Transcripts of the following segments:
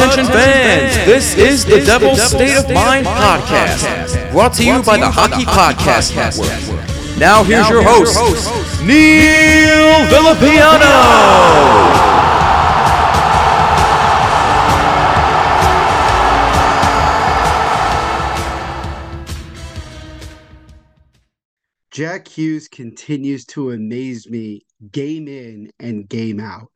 Attention fans, this is the Devil's State of Mind podcast, brought to you by the Hockey Podcast Network. Now here's your host, Neil Villapiano. Jack Hughes continues to amaze me game in and game out.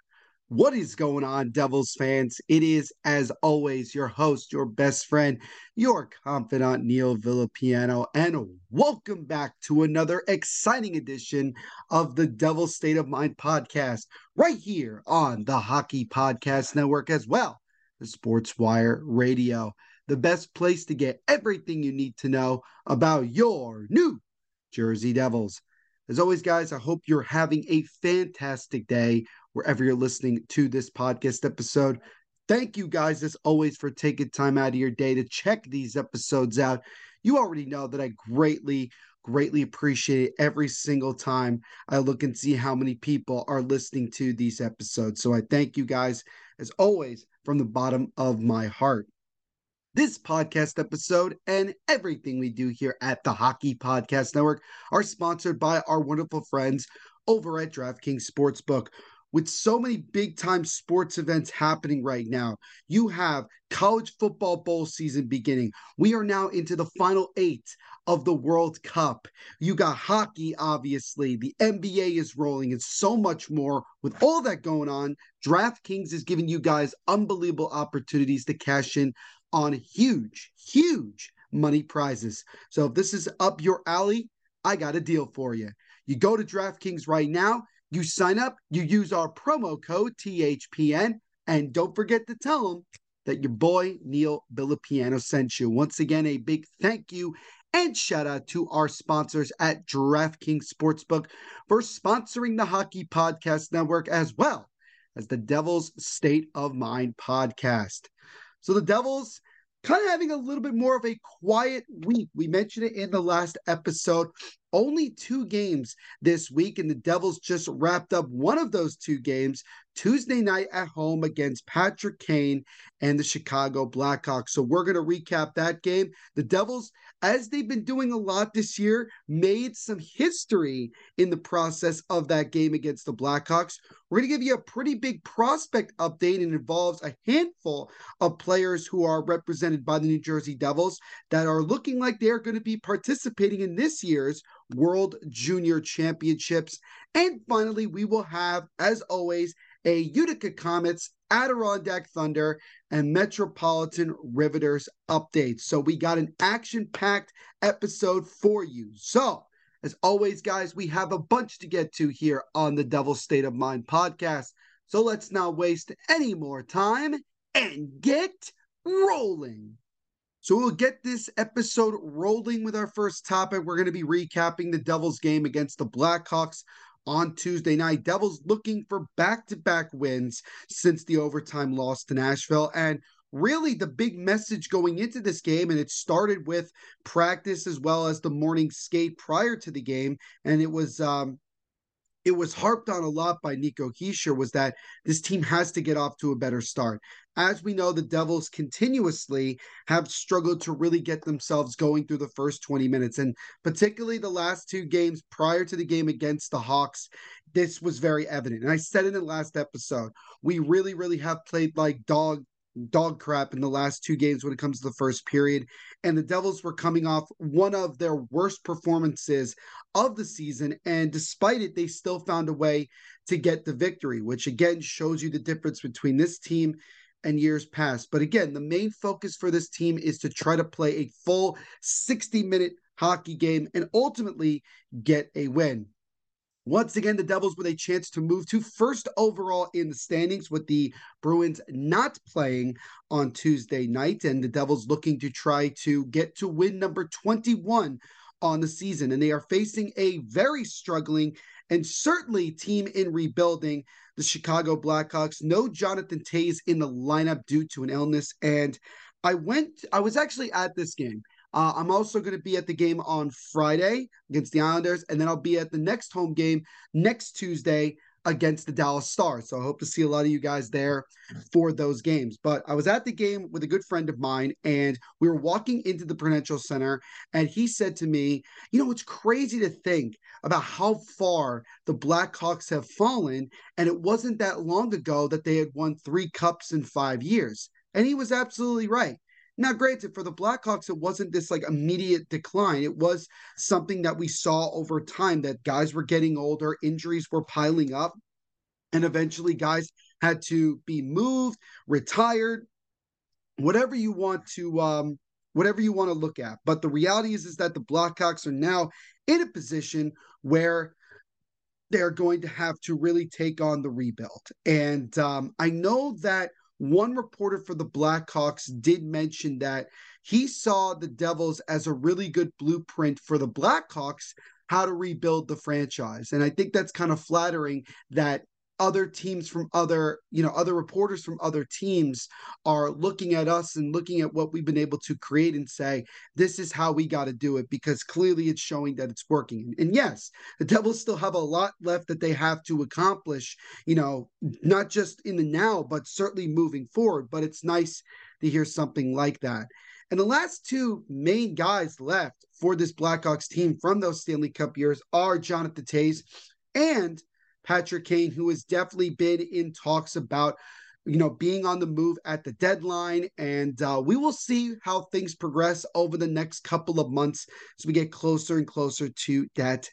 What is going on, Devils fans? It is, as always, your host, your best friend, your confidant, Neil Villapiano, and welcome back to another exciting edition of the Devil's State of Mind podcast, right here on the Hockey Podcast Network, as well as Sports Wire Radio, the best place to get everything you need to know about your New Jersey Devils. As always, guys, I hope you're having a fantastic day wherever you're listening to this podcast episode. Thank you guys, as always, for taking time out of your day to check these episodes out. You already know that I greatly, greatly appreciate it every single time I look and see how many people are listening to these episodes. So I thank you guys, as always, from the bottom of my heart. This podcast episode and everything we do here at the Hockey Podcast Network are sponsored by our wonderful friends over at DraftKings Sportsbook with so many big time sports events happening right now. You have college football bowl season beginning. We are now into the final eight of the World Cup. You got hockey, obviously. The NBA is rolling and so much more. With all that going on, DraftKings is giving you guys unbelievable opportunities to cash in on huge, huge money prizes. So if this is up your alley, I got a deal for you. You go to DraftKings right now, you sign up, you use our promo code THPN, and don't forget to tell them that your boy Neil Villapiano sent you. Once again, a big thank you and shout out to our sponsors at DraftKings Sportsbook for sponsoring the Hockey Podcast Network as well as the Devils State of Mind podcast. So the Devils kind of having a little bit more of a quiet week. We mentioned it in the last episode. Only two games this week, and the Devils just wrapped up one of those two games Tuesday night at home against Patrick Kane and the Chicago Blackhawks. So we're going to recap that game. The Devils, as they've been doing a lot this year, made some history in the process of that game against the Blackhawks. We're going to give you a pretty big prospect update and involves a handful of players who are represented by the New Jersey Devils that are looking like they're going to be participating in this year's World Junior Championships. And finally, we will have, as always, a Utica Comets, Adirondack Thunder, and Metropolitan Riveters updates. So we got an action packed episode for you. So, as always, guys, we have a bunch to get to here on the Devil State of Mind podcast. So let's not waste any more time and get rolling. So we'll get this episode rolling with our first topic. We're going to be recapping the Devils game against the Blackhawks on Tuesday night. Devils looking for back to back wins since the overtime loss to Nashville. And really, the big message going into this game, and it started with practice as well as the morning skate prior to the game. And it was, um, it was harped on a lot by Nico Hischier was that this team has to get off to a better start. As we know, the Devils continuously have struggled to really get themselves going through the first 20 minutes. And particularly the last two games prior to the game against the Hawks, this was very evident. And I said in the last episode, we really, really have played like dog dog crap in the last two games when it comes to the first period. And the Devils were coming off one of their worst performances of the season. And despite it, they still found a way to get the victory, which again shows you the difference between this team and years past. But again, the main focus for this team is to try to play a full 60 minute hockey game and ultimately get a win. Once again, the Devils with a chance to move to first overall in the standings with the Bruins not playing on Tuesday night, and the Devils looking to try to get to win number 21 on the season. And they are facing a very struggling and certainly team in rebuilding, the Chicago Blackhawks. No Jonathan Toews in the lineup due to an illness. And I went, I was actually at this game. Uh, I'm also going to be at the game on Friday against the Islanders, and then I'll be at the next home game next Tuesday against the Dallas Stars. So I hope to see a lot of you guys there for those games. But I was at the game with a good friend of mine, and we were walking into the Prudential Center, and he said to me, You know, it's crazy to think about how far the Blackhawks have fallen. And it wasn't that long ago that they had won three cups in five years. And he was absolutely right. Now, granted, for the Blackhawks, it wasn't this like immediate decline. It was something that we saw over time that guys were getting older, injuries were piling up, and eventually guys had to be moved, retired, whatever you want to um, whatever you want to look at. But the reality is is that the Blackhawks are now in a position where they're going to have to really take on the rebuild. And um, I know that one reporter for the Blackhawks did mention that he saw the Devils as a really good blueprint for the Blackhawks how to rebuild the franchise. And I think that's kind of flattering that other teams from other you know other reporters from other teams are looking at us and looking at what we've been able to create and say this is how we got to do it because clearly it's showing that it's working. And yes the devils still have a lot left that they have to accomplish you know not just in the now but certainly moving forward. But it's nice to hear something like that. And the last two main guys left for this Blackhawks team from those Stanley Cup years are Jonathan Toews and Patrick Kane, who has definitely been in talks about you know, being on the move at the deadline. And uh, we will see how things progress over the next couple of months as we get closer and closer to that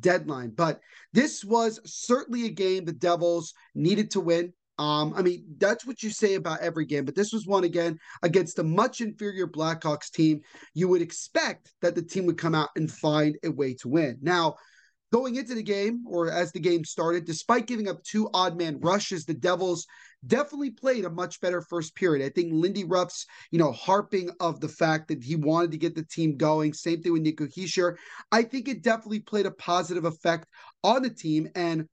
deadline. But this was certainly a game the Devils needed to win. Um, I mean, that's what you say about every game, but this was one again against a much inferior Blackhawks team. You would expect that the team would come out and find a way to win. Now, Going into the game, or as the game started, despite giving up two odd man rushes, the Devils definitely played a much better first period. I think Lindy Ruff's, you know, harping of the fact that he wanted to get the team going. Same thing with Nico Hischier. I think it definitely played a positive effect on the team. And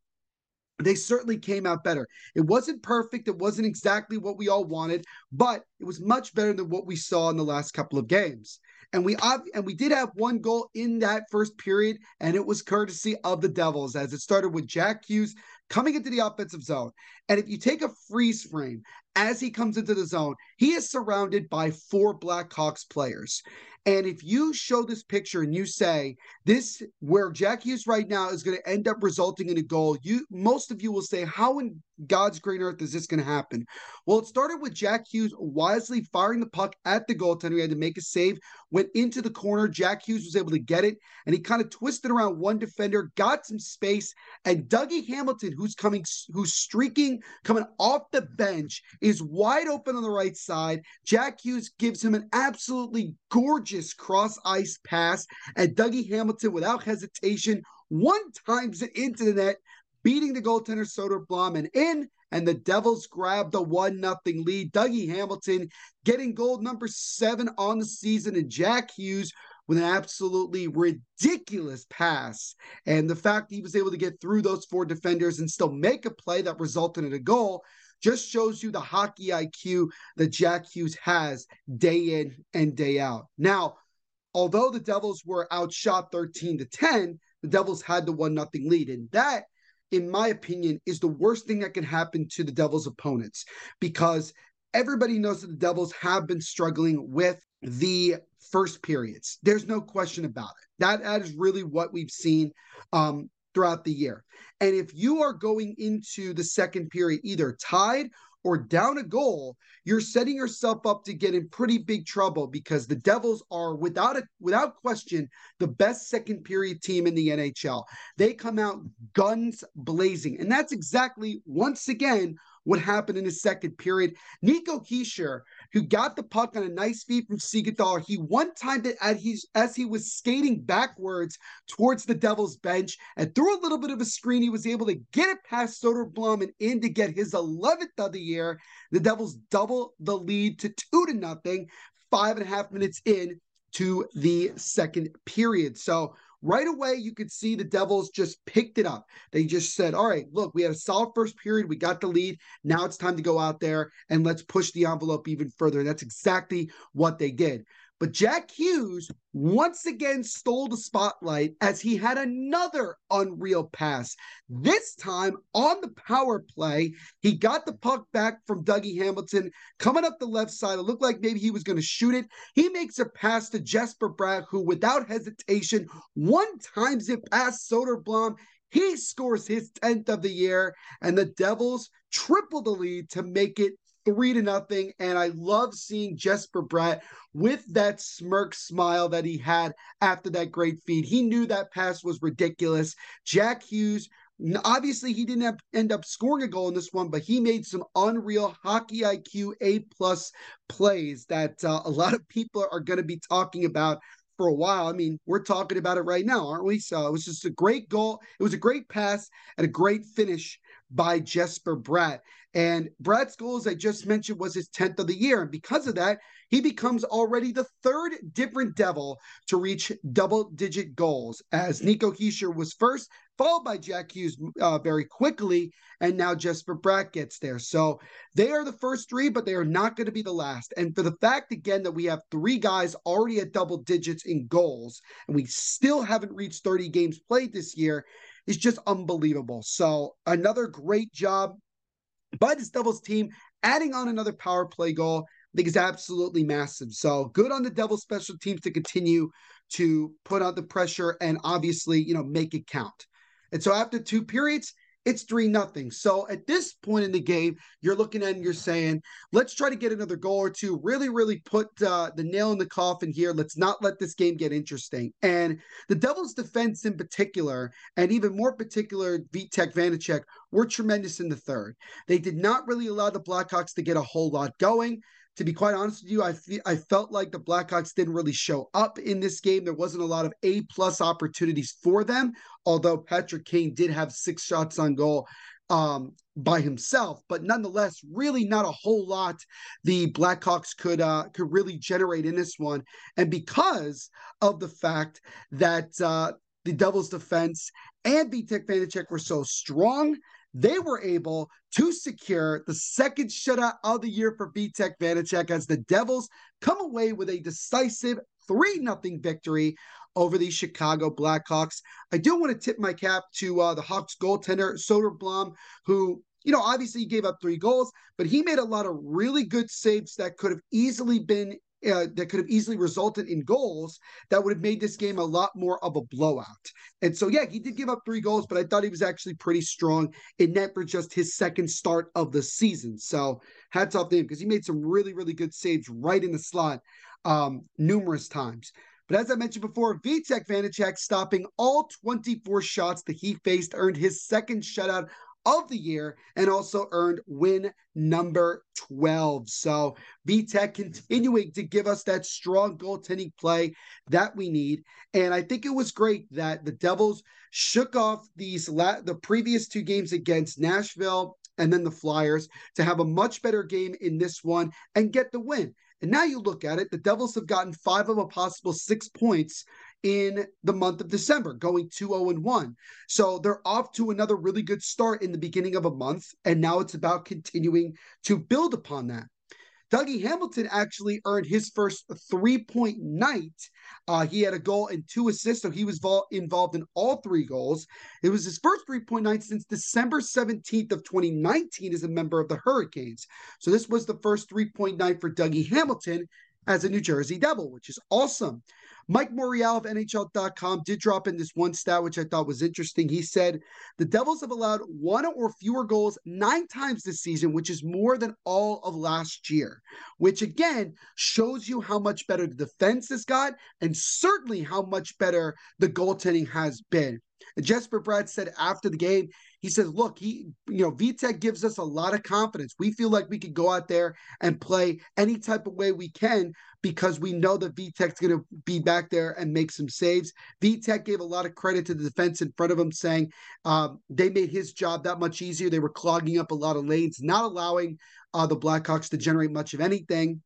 they certainly came out better. It wasn't perfect. It wasn't exactly what we all wanted, but it was much better than what we saw in the last couple of games. And we and we did have one goal in that first period, and it was courtesy of the Devils as it started with Jack Hughes coming into the offensive zone. And if you take a freeze frame as he comes into the zone, he is surrounded by four Blackhawks players. And if you show this picture and you say this where Jack Hughes right now is going to end up resulting in a goal, you most of you will say, How in God's green earth is this going to happen? Well, it started with Jack Hughes wisely firing the puck at the goaltender. He had to make a save, went into the corner. Jack Hughes was able to get it, and he kind of twisted around one defender, got some space, and Dougie Hamilton, who's coming, who's streaking, coming off the bench, is wide open on the right side. Jack Hughes gives him an absolutely gorgeous cross ice pass, and Dougie Hamilton, without hesitation, one times it into the net beating the goaltender Soderblom and in, and the Devils grab the one nothing lead. Dougie Hamilton getting goal number seven on the season, and Jack Hughes with an absolutely ridiculous pass. And the fact he was able to get through those four defenders and still make a play that resulted in a goal just shows you the hockey IQ that Jack Hughes has day in and day out. Now, although the Devils were outshot 13 to 10, the Devils had the one nothing lead. And that in my opinion, is the worst thing that can happen to the Devils' opponents because everybody knows that the Devils have been struggling with the first periods. There's no question about it. That, that is really what we've seen um, throughout the year. And if you are going into the second period either tied or down a goal, you're setting yourself up to get in pretty big trouble because the Devils are without a without question the best second period team in the NHL. They come out guns blazing. And that's exactly once again what happened in the second period. Nico Hischier, who got the puck on a nice feed from Siegenthaler, he one timed it he, as he was skating backwards towards the Devils bench and through a little bit of a screen, he was able to get it past Soderblom and in to get his 11th of the year. The Devils double the lead to two to nothing, five and a half minutes in to the second period. So right away you could see the devils just picked it up. They just said all right look we had a solid first period. We got the lead. Now it's time to go out there and let's push the envelope even further. And that's exactly what they did but Jack Hughes once again stole the spotlight as he had another unreal pass. This time on the power play, he got the puck back from Dougie Hamilton coming up the left side. It looked like maybe he was going to shoot it. He makes a pass to Jesper Bratt, who without hesitation one times it past Soderblom. He scores his 10th of the year, and the Devils triple the lead to make it three to nothing. And I love seeing Jesper Bratt with that smirk smile that he had after that great feed. He knew that pass was ridiculous. Jack Hughes. Obviously, he didn't end up scoring a goal in this one, but he made some unreal hockey IQ A plus plays that uh, a lot of people are going to be talking about for a while. I mean, we're talking about it right now, aren't we? So it was just a great goal. It was a great pass and a great finish by Jesper Bratt. And Bratt's goal, as I just mentioned, was his 10th of the year. And because of that, he becomes already the third different Devil to reach double digit goals, as Nico Hischier was first, followed by Jack Hughes uh, very quickly. And now Jesper Bratt gets there. So they are the first three, but they are not going to be the last. And for the fact, again, that we have three guys already at double digits in goals, and we still haven't reached 30 games played this year, is just unbelievable. So another great job by this Devils team, adding on another power play goal. I think is absolutely massive. So good on the Devils special teams to continue to put out the pressure and obviously, you know, make it count. And so after two periods, it's three nothing. So at this point in the game, you're looking at and you're saying, let's try to get another goal or two. Really, really put uh, the nail in the coffin here. Let's not let this game get interesting. And the Devils' defense in particular, and even more particular, Vitek Vanecek, were tremendous in the third. They did not really allow the Blackhawks to get a whole lot going to be quite honest with you, I fe- I felt like the Blackhawks didn't really show up in this game. There wasn't a lot of A plus opportunities for them, although Patrick Kane did have six shots on goal um, by himself, but nonetheless, really not a whole lot the Blackhawks could uh, could really generate in this one. And because of the fact that uh, the Devils' defense and Vitek Vanecek were so strong, they were able to secure the second shutout of the year for Vitek Vanecek as the Devils come away with a decisive 3 0 victory over the Chicago Blackhawks. I do want to tip my cap to uh, the Hawks goaltender, Soderblom, who you know, obviously he gave up three goals, but he made a lot of really good saves that could have easily been uh, that could have easily resulted in goals that would have made this game a lot more of a blowout. And so, yeah, he did give up three goals, but I thought he was actually pretty strong in net for just his second start of the season. So, hats off to him because he made some really, really good saves right in the slot um, numerous times. But as I mentioned before, Vitek Vanecek stopping all 24 shots that he faced earned his second shutout of the year and also earned win number 12. So Vitek continuing to give us that strong goaltending play that we need. And I think it was great that the Devils shook off these la- the previous two games against Nashville and then the Flyers to have a much better game in this one and get the win. And now you look at it, the Devils have gotten five of a possible six points in the month of December, going 2 0 1. So they're off to another really good start in the beginning of a month. And now it's about continuing to build upon that. Dougie Hamilton actually earned his first three point night. Uh, he had a goal and two assists, so he was vol- involved in all three goals. It was his first three point night since December 17th of 2019 as a member of the Hurricanes. So this was the first three point night for Dougie Hamilton as a New Jersey Devil, which is awesome. Mike Morreale of NHL.com did drop in this one stat, which I thought was interesting. He said the Devils have allowed one or fewer goals nine times this season, which is more than all of last year, which again shows you how much better the defense has got and certainly how much better the goaltending has been. Jesper Bratt said after the game, he says, look, he, you know, Vitek gives us a lot of confidence. We feel like we could go out there and play any type of way we can because we know that Vitek's going to be back there and make some saves. Vitek gave a lot of credit to the defense in front of him, saying um, they made his job that much easier. They were clogging up a lot of lanes, not allowing uh, the Blackhawks to generate much of anything.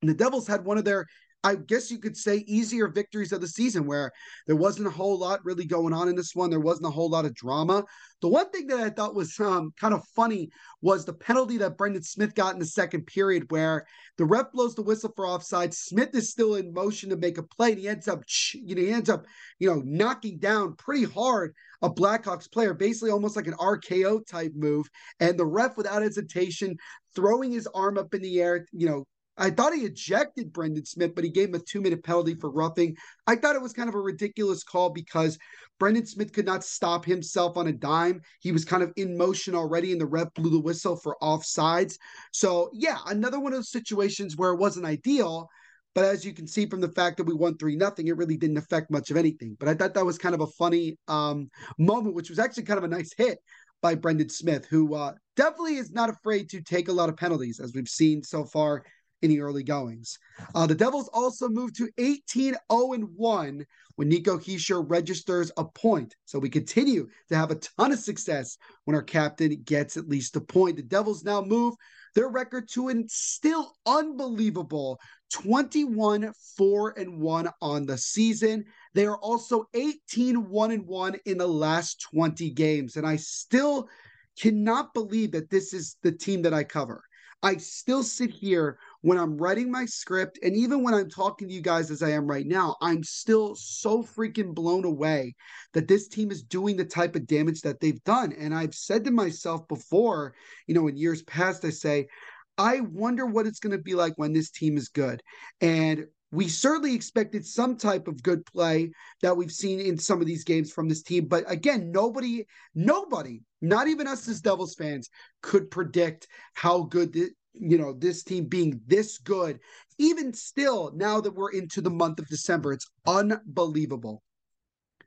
And the Devils had one of their I guess you could say easier victories of the season where there wasn't a whole lot really going on in this one. There wasn't a whole lot of drama. The one thing that I thought was um, kind of funny was the penalty that Brendan Smith got in the second period where the ref blows the whistle for offside. Smith is still in motion to make a play. And he ends up, you know, he ends up, you know, knocking down pretty hard a Blackhawks player, basically almost like an RKO type move. And the ref, without hesitation, throwing his arm up in the air, you know, I thought he ejected Brendan Smith, but he gave him a two minute penalty for roughing. I thought it was kind of a ridiculous call because Brendan Smith could not stop himself on a dime. He was kind of in motion already, and the ref blew the whistle for offsides. So, yeah, another one of those situations where it wasn't ideal. But as you can see from the fact that we won three nothing, it really didn't affect much of anything. But I thought that was kind of a funny um, moment, which was actually kind of a nice hit by Brendan Smith, who uh, definitely is not afraid to take a lot of penalties, as we've seen so far in the early goings. Uh, the Devils also moved to 18 0 1 when Nico Hischier registers a point. So we continue to have a ton of success when our captain gets at least a point. The Devils now move their record to a still unbelievable 21 4 and 1 on the season. They are also 18 1 and 1 in the last 20 games. And I still cannot believe that this is the team that I cover. I still sit here when I'm writing my script, and even when I'm talking to you guys as I am right now, I'm still so freaking blown away that this team is doing the type of damage that they've done. And I've said to myself before, you know, in years past, I say, I wonder what it's going to be like when this team is good. And we certainly expected some type of good play that we've seen in some of these games from this team. But again, nobody, nobody, not even us as Devils fans, could predict how good you know this team being this good. Even still, now that we're into the month of December, it's unbelievable.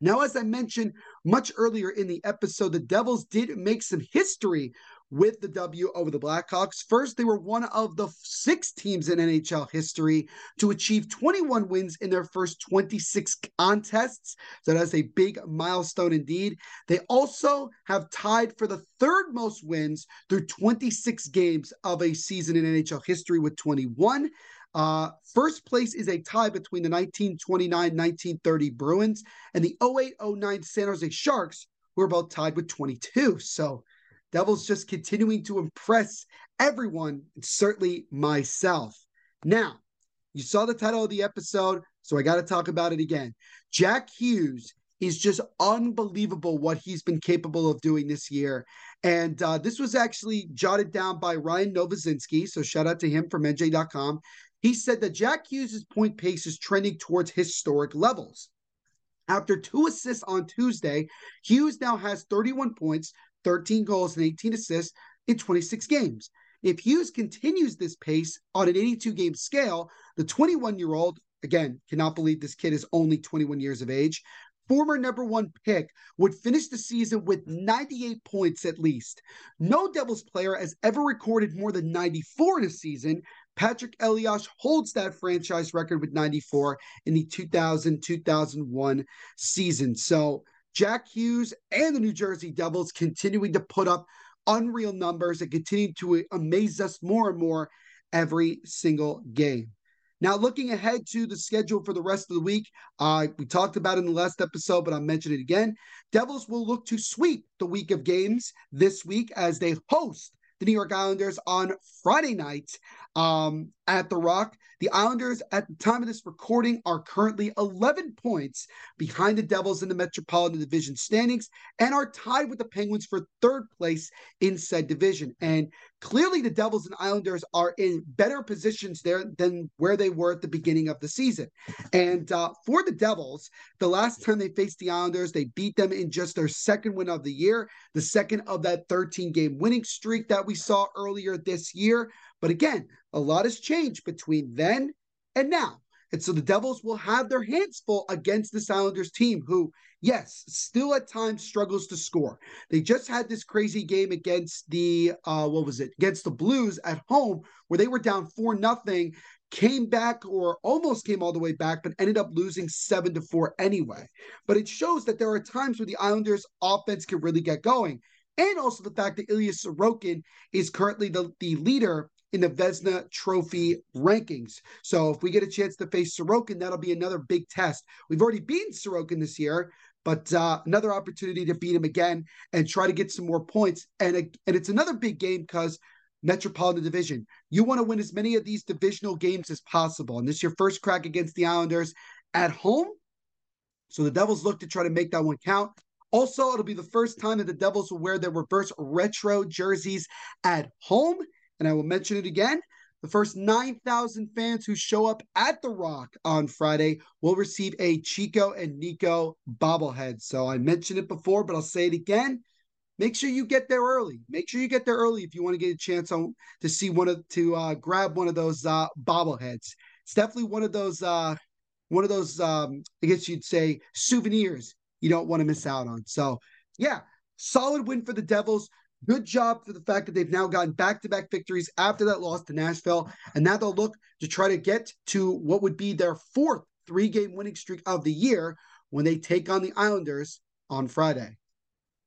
Now, as I mentioned much earlier in the episode, the Devils did make some history with the W over the Blackhawks. First, they were one of the six teams in NHL history to achieve 21 wins in their first 26 contests. So that's a big milestone indeed. They also have tied for the third most wins through 26 games of a season in NHL history with 21. Uh, first place is a tie between the 1929 1930 Bruins and the 08 09 San Jose Sharks, who are both tied with 22. So, Devils just continuing to impress everyone, certainly myself. Now, you saw the title of the episode, so I got to talk about it again. Jack Hughes is just unbelievable what he's been capable of doing this year. And uh, this was actually jotted down by Ryan Novozinsky. So shout out to him from NJ.com. He said that Jack Hughes' point pace is trending towards historic levels. After two assists on Tuesday, Hughes now has 31 points, 13 goals, and 18 assists in 26 games. If Hughes continues this pace on an 82 game scale, the 21 year old, again, cannot believe this kid is only 21 years of age, former number one pick, would finish the season with 98 points at least. No Devils player has ever recorded more than 94 in a season. Patrik Elias holds that franchise record with 94 in the 2000 2001 season. So, Jack Hughes and the New Jersey Devils continuing to put up unreal numbers and continue to amaze us more and more every single game. Now, looking ahead to the schedule for the rest of the week, uh, we talked about in the last episode, but I'll mention it again. Devils will look to sweep the week of games this week as they host the New York Islanders on Friday night um, at the Rock. The Islanders, at the time of this recording, are currently 11 points behind the Devils in the Metropolitan Division standings and are tied with the Penguins for third place in said division. And clearly, the Devils and Islanders are in better positions there than where they were at the beginning of the season. And uh, for the Devils, the last time they faced the Islanders, they beat them in just their second win of the year, the second of that 13 game winning streak that we saw earlier this year. But again, a lot has changed between then and now. And so the Devils will have their hands full against this Islanders team, who, yes, still at times struggles to score. They just had this crazy game against the uh, what was it? Against the Blues at home, where they were down four nothing, came back or almost came all the way back, but ended up losing seven to four anyway. But it shows that there are times where the Islanders offense can really get going. And also the fact that Ilya Sorokin is currently the, the leader in the Vezina Trophy rankings. So if we get a chance to face Sorokin, that'll be another big test. We've already beaten Sorokin this year, but uh, another opportunity to beat him again and try to get some more points. And, and it's another big game because Metropolitan Division. You want to win as many of these divisional games as possible. And this is your first crack against the Islanders at home. So the Devils look to try to make that one count. Also, it'll be the first time that the Devils will wear their reverse retro jerseys at home. And I will mention it again. The first 9,000 fans who show up at The Rock on Friday will receive a Chico and Nico bobblehead. So I mentioned it before, but I'll say it again make sure you get there early. Make sure you get there early if you want to get a chance on to see one of to uh, grab one of those uh, bobbleheads. It's definitely one of those uh, one of those um, I guess you'd say souvenirs you don't want to miss out on. So yeah, solid win for the Devils. Good job for the fact that they've now gotten back-to-back victories after that loss to Nashville, and now they'll look to try to get to what would be their fourth three-game winning streak of the year when they take on the Islanders on Friday.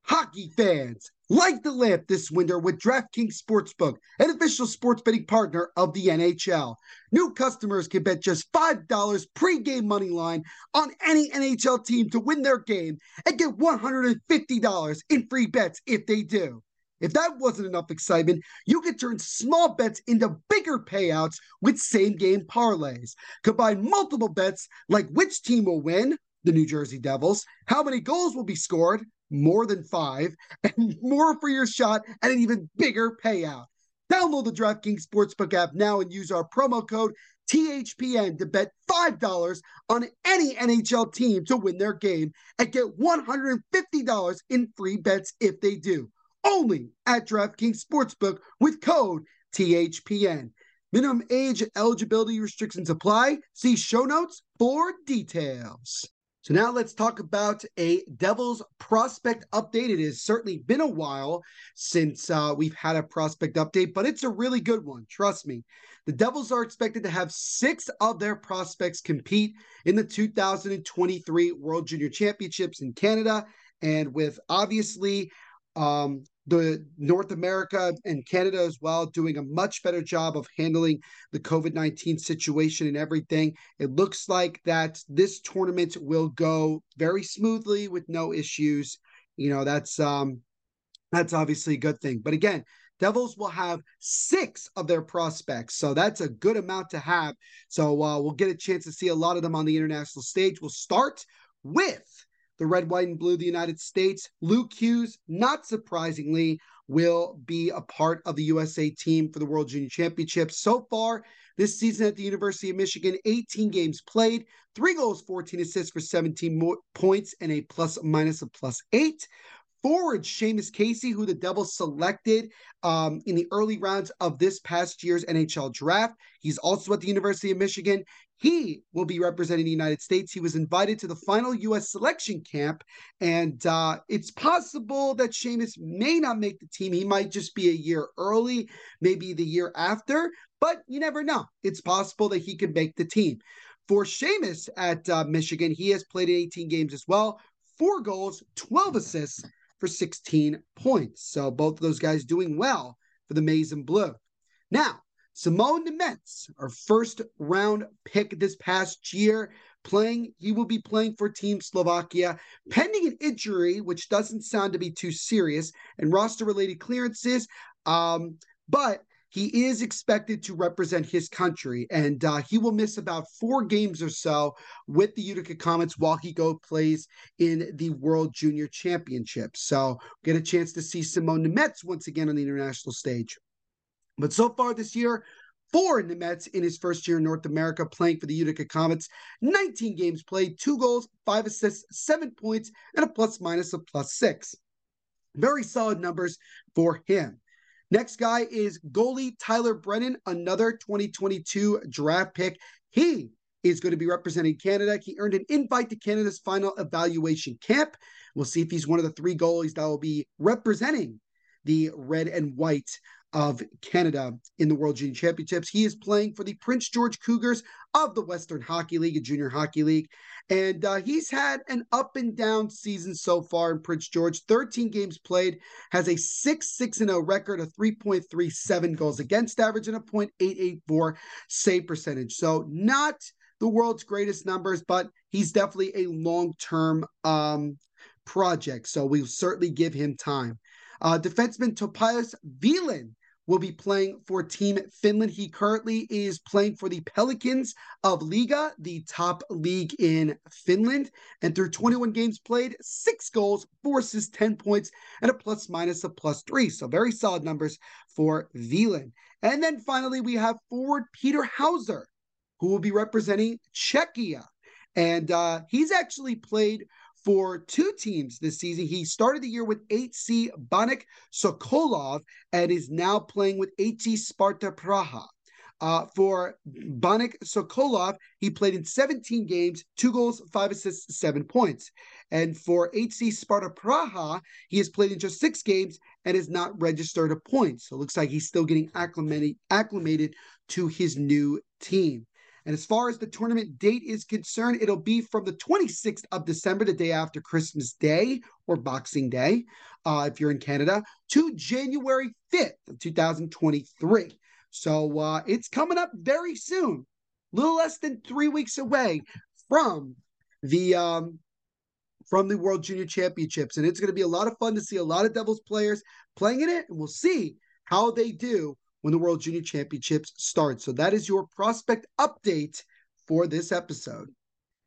Hockey fans, light the lamp this winter with DraftKings Sportsbook, an official sports betting partner of the NHL. New customers can bet just $5 pre-game money line on any NHL team to win their game and get $150 in free bets if they do. If that wasn't enough excitement, you can turn small bets into bigger payouts with same game parlays. Combine multiple bets like which team will win, the New Jersey Devils, how many goals will be scored, more than five, and more for your shot at an even bigger payout. Download the DraftKings Sportsbook app now and use our promo code THPN to bet $5 on any NHL team to win their game and get $150 in free bets if they do. Only at DraftKings Sportsbook with code THPN. Minimum age eligibility restrictions apply. See show notes for details. So now let's talk about a Devils prospect update. It has certainly been a while since uh, we've had a prospect update, but it's a really good one. Trust me. The Devils are expected to have six of their prospects compete in the 2023 World Junior Championships in Canada. And with obviously um, the North America and Canada as well doing a much better job of handling the COVID 19 situation and everything. It looks like that this tournament will go very smoothly with no issues. You know, that's um that's obviously a good thing. But again, Devils will have six of their prospects. So that's a good amount to have. So uh, we'll get a chance to see a lot of them on the international stage. We'll start with the red, white, and blue of the United States. Luke Hughes, not surprisingly, will be a part of the USA team for the World Junior Championship. So far this season at the University of Michigan, 18 games played, three goals, 14 assists for 17 points, and a plus minus of plus eight forward Seamus Casey, who the Devils selected um, in the early rounds of this past year's NHL draft. He's also at the University of Michigan. He will be representing the United States. He was invited to the final U.S. selection camp, and uh, it's possible that Seamus may not make the team. He might just be a year early, maybe the year after, but you never know. It's possible that he could make the team. For Seamus at uh, Michigan, he has played in 18 games as well, four goals, 12 assists for 16 points. So both of those guys doing well for the Maize and Blue. Now, Simon Nemec, our first round pick this past year, playing, he will be playing for Team Slovakia, pending an injury, which doesn't sound to be too serious, and roster related clearances. Um, but he is expected to represent his country, and uh, he will miss about four games or so with the Utica Comets while he go plays in the World Junior Championship. So get a chance to see Simon Nemec once again on the international stage. But so far this year, four in the Mets in his first year in North America playing for the Utica Comets. 19 games played, two goals, five assists, seven points, and a plus minus of plus six. Very solid numbers for him. Next guy is goalie Tyler Brennan, another 2022 draft pick. He is going to be representing Canada. He earned an invite to Canada's final evaluation camp. We'll see if he's one of the three goalies that will be representing the red and white of Canada in the World Junior Championships. He is playing for the Prince George Cougars of the Western Hockey League, a junior hockey league. And uh, he's had an up and down season so far in Prince George. 13 games played, has a 6 6 0 record, a 3.37 goals against average, and a 0.884 save percentage. So, not the world's greatest numbers, but he's definitely a long term um, project. So, we'll certainly give him time. Uh, defenseman Topias Vilen will be playing for Team Finland. He currently is playing for the Pelicans of Liiga, the top league in Finland. And through 21 games played, six goals, four assists, 10 points, and a plus minus of plus three. So very solid numbers for Vilen. And then finally, we have forward Peter Hauser, who will be representing Czechia. And uh, he's actually played for two teams this season. He started the year with HC Baník Sokolov and is now playing with HC Sparta Praha. Uh, for Baník Sokolov, he played in 17 games, two goals, five assists, seven points. And for HC Sparta Praha, he has played in just six games and has not registered a point. So it looks like he's still getting acclimated, acclimated to his new team. And as far as the tournament date is concerned, it'll be from the 26th of December, the day after Christmas Day or Boxing Day, uh, if you're in Canada, to January 5th of 2023. So uh, it's coming up very soon, a little less than three weeks away from the um, from the World Junior Championships, and it's going to be a lot of fun to see a lot of Devils players playing in it, and we'll see how they do when the World Junior Championships start. So that is your prospect update for this episode.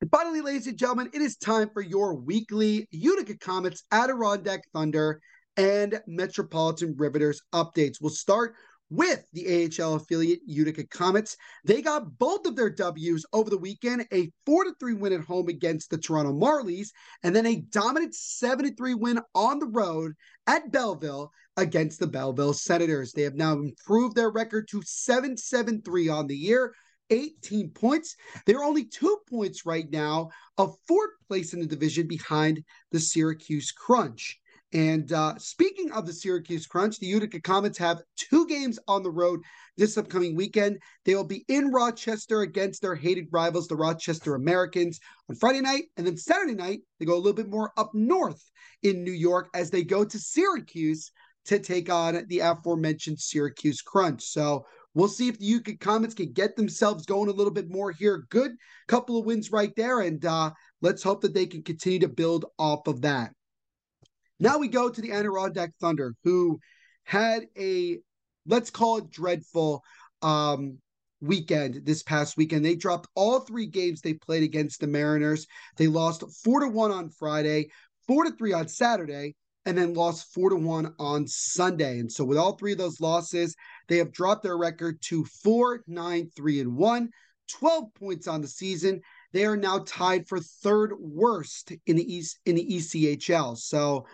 And finally, ladies and gentlemen, it is time for your weekly Utica Comets, Adirondack Thunder, and Metropolitan Riveters updates. We'll start with the AHL affiliate Utica Comets. They got both of their W's over the weekend, a 4 3 win at home against the Toronto Marlies, and then a dominant 7 3 win on the road at Belleville against the Belleville Senators. They have now improved their record to 7 7 3 on the year. 18 points. They're only two points right now of fourth place in the division behind the Syracuse Crunch. And uh, speaking of the Syracuse Crunch, the Utica Comets have two games on the road this upcoming weekend. They will be in Rochester against their hated rivals, the Rochester Americans, on Friday night. And then Saturday night, they go a little bit more up north in New York as they go to Syracuse to take on the aforementioned Syracuse Crunch. So we'll see if the Utica Comets can get themselves going a little bit more here. Good couple of wins right there. And uh, let's hope that they can continue to build off of that. Now we go to the Adirondack Thunder, who had a, let's call it dreadful um, weekend this past weekend. They dropped all three games they played against the Mariners. They lost four to one on Friday, four to three on Saturday, and then lost four to one on Sunday. And so, with all three of those losses, they have dropped their record to four, nine, three, and one, 12 points on the season. They are now tied for third worst in the East in the ECHL. So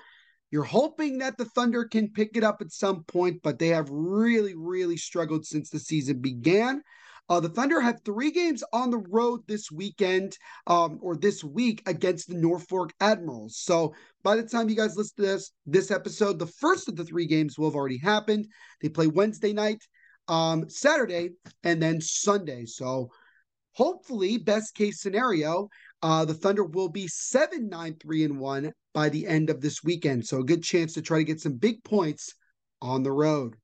you're hoping that the Thunder can pick it up at some point, but they have really, really struggled since the season began. Uh, the Thunder have three games on the road this weekend um, or this week against the Norfolk Admirals. So by the time you guys listen to this this episode, the first of the three games will have already happened. They play Wednesday night, um, Saturday, and then Sunday. So hopefully, best case scenario, uh, the Thunder will be 7 9 3 and 1 by the end of this weekend. So a good chance to try to get some big points on the road.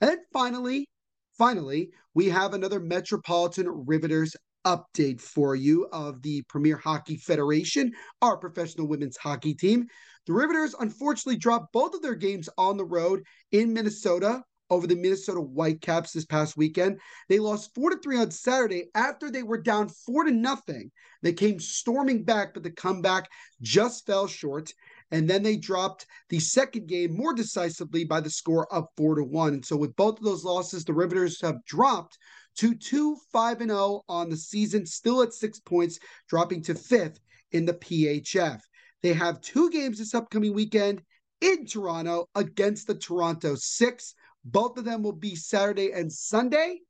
And then finally, Finally, we have another Metropolitan Riveters update for you of the Premier Hockey Federation, our professional women's hockey team. The Riveters unfortunately dropped both of their games on the road in Minnesota over the Minnesota Whitecaps this past weekend. They lost 4 to 3 on Saturday after they were down 4 to nothing. They came storming back, but the comeback just fell short. And then they dropped the second game more decisively by the score of four to one. And so with both of those losses, the Riveters have dropped to two, five, and oh on the season, still at six points, dropping to fifth in the PHF. They have two games this upcoming weekend in Toronto against the Toronto Six. Both of them will be Saturday and Sunday,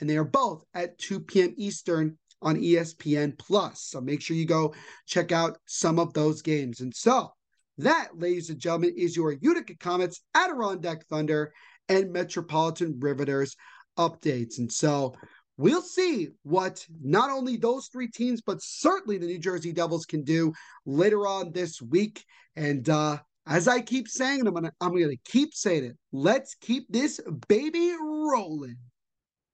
and they are both at 2 p.m. Eastern on ESPN Plus. So make sure you go check out some of those games. And so that, ladies and gentlemen, is your Utica Comets, Adirondack Thunder, and Metropolitan Riveters updates. And so we'll see what not only those three teams, but certainly the New Jersey Devils can do later on this week. And uh, as I keep saying, I'm gonna I'm gonna keep saying it. Let's keep this baby rolling.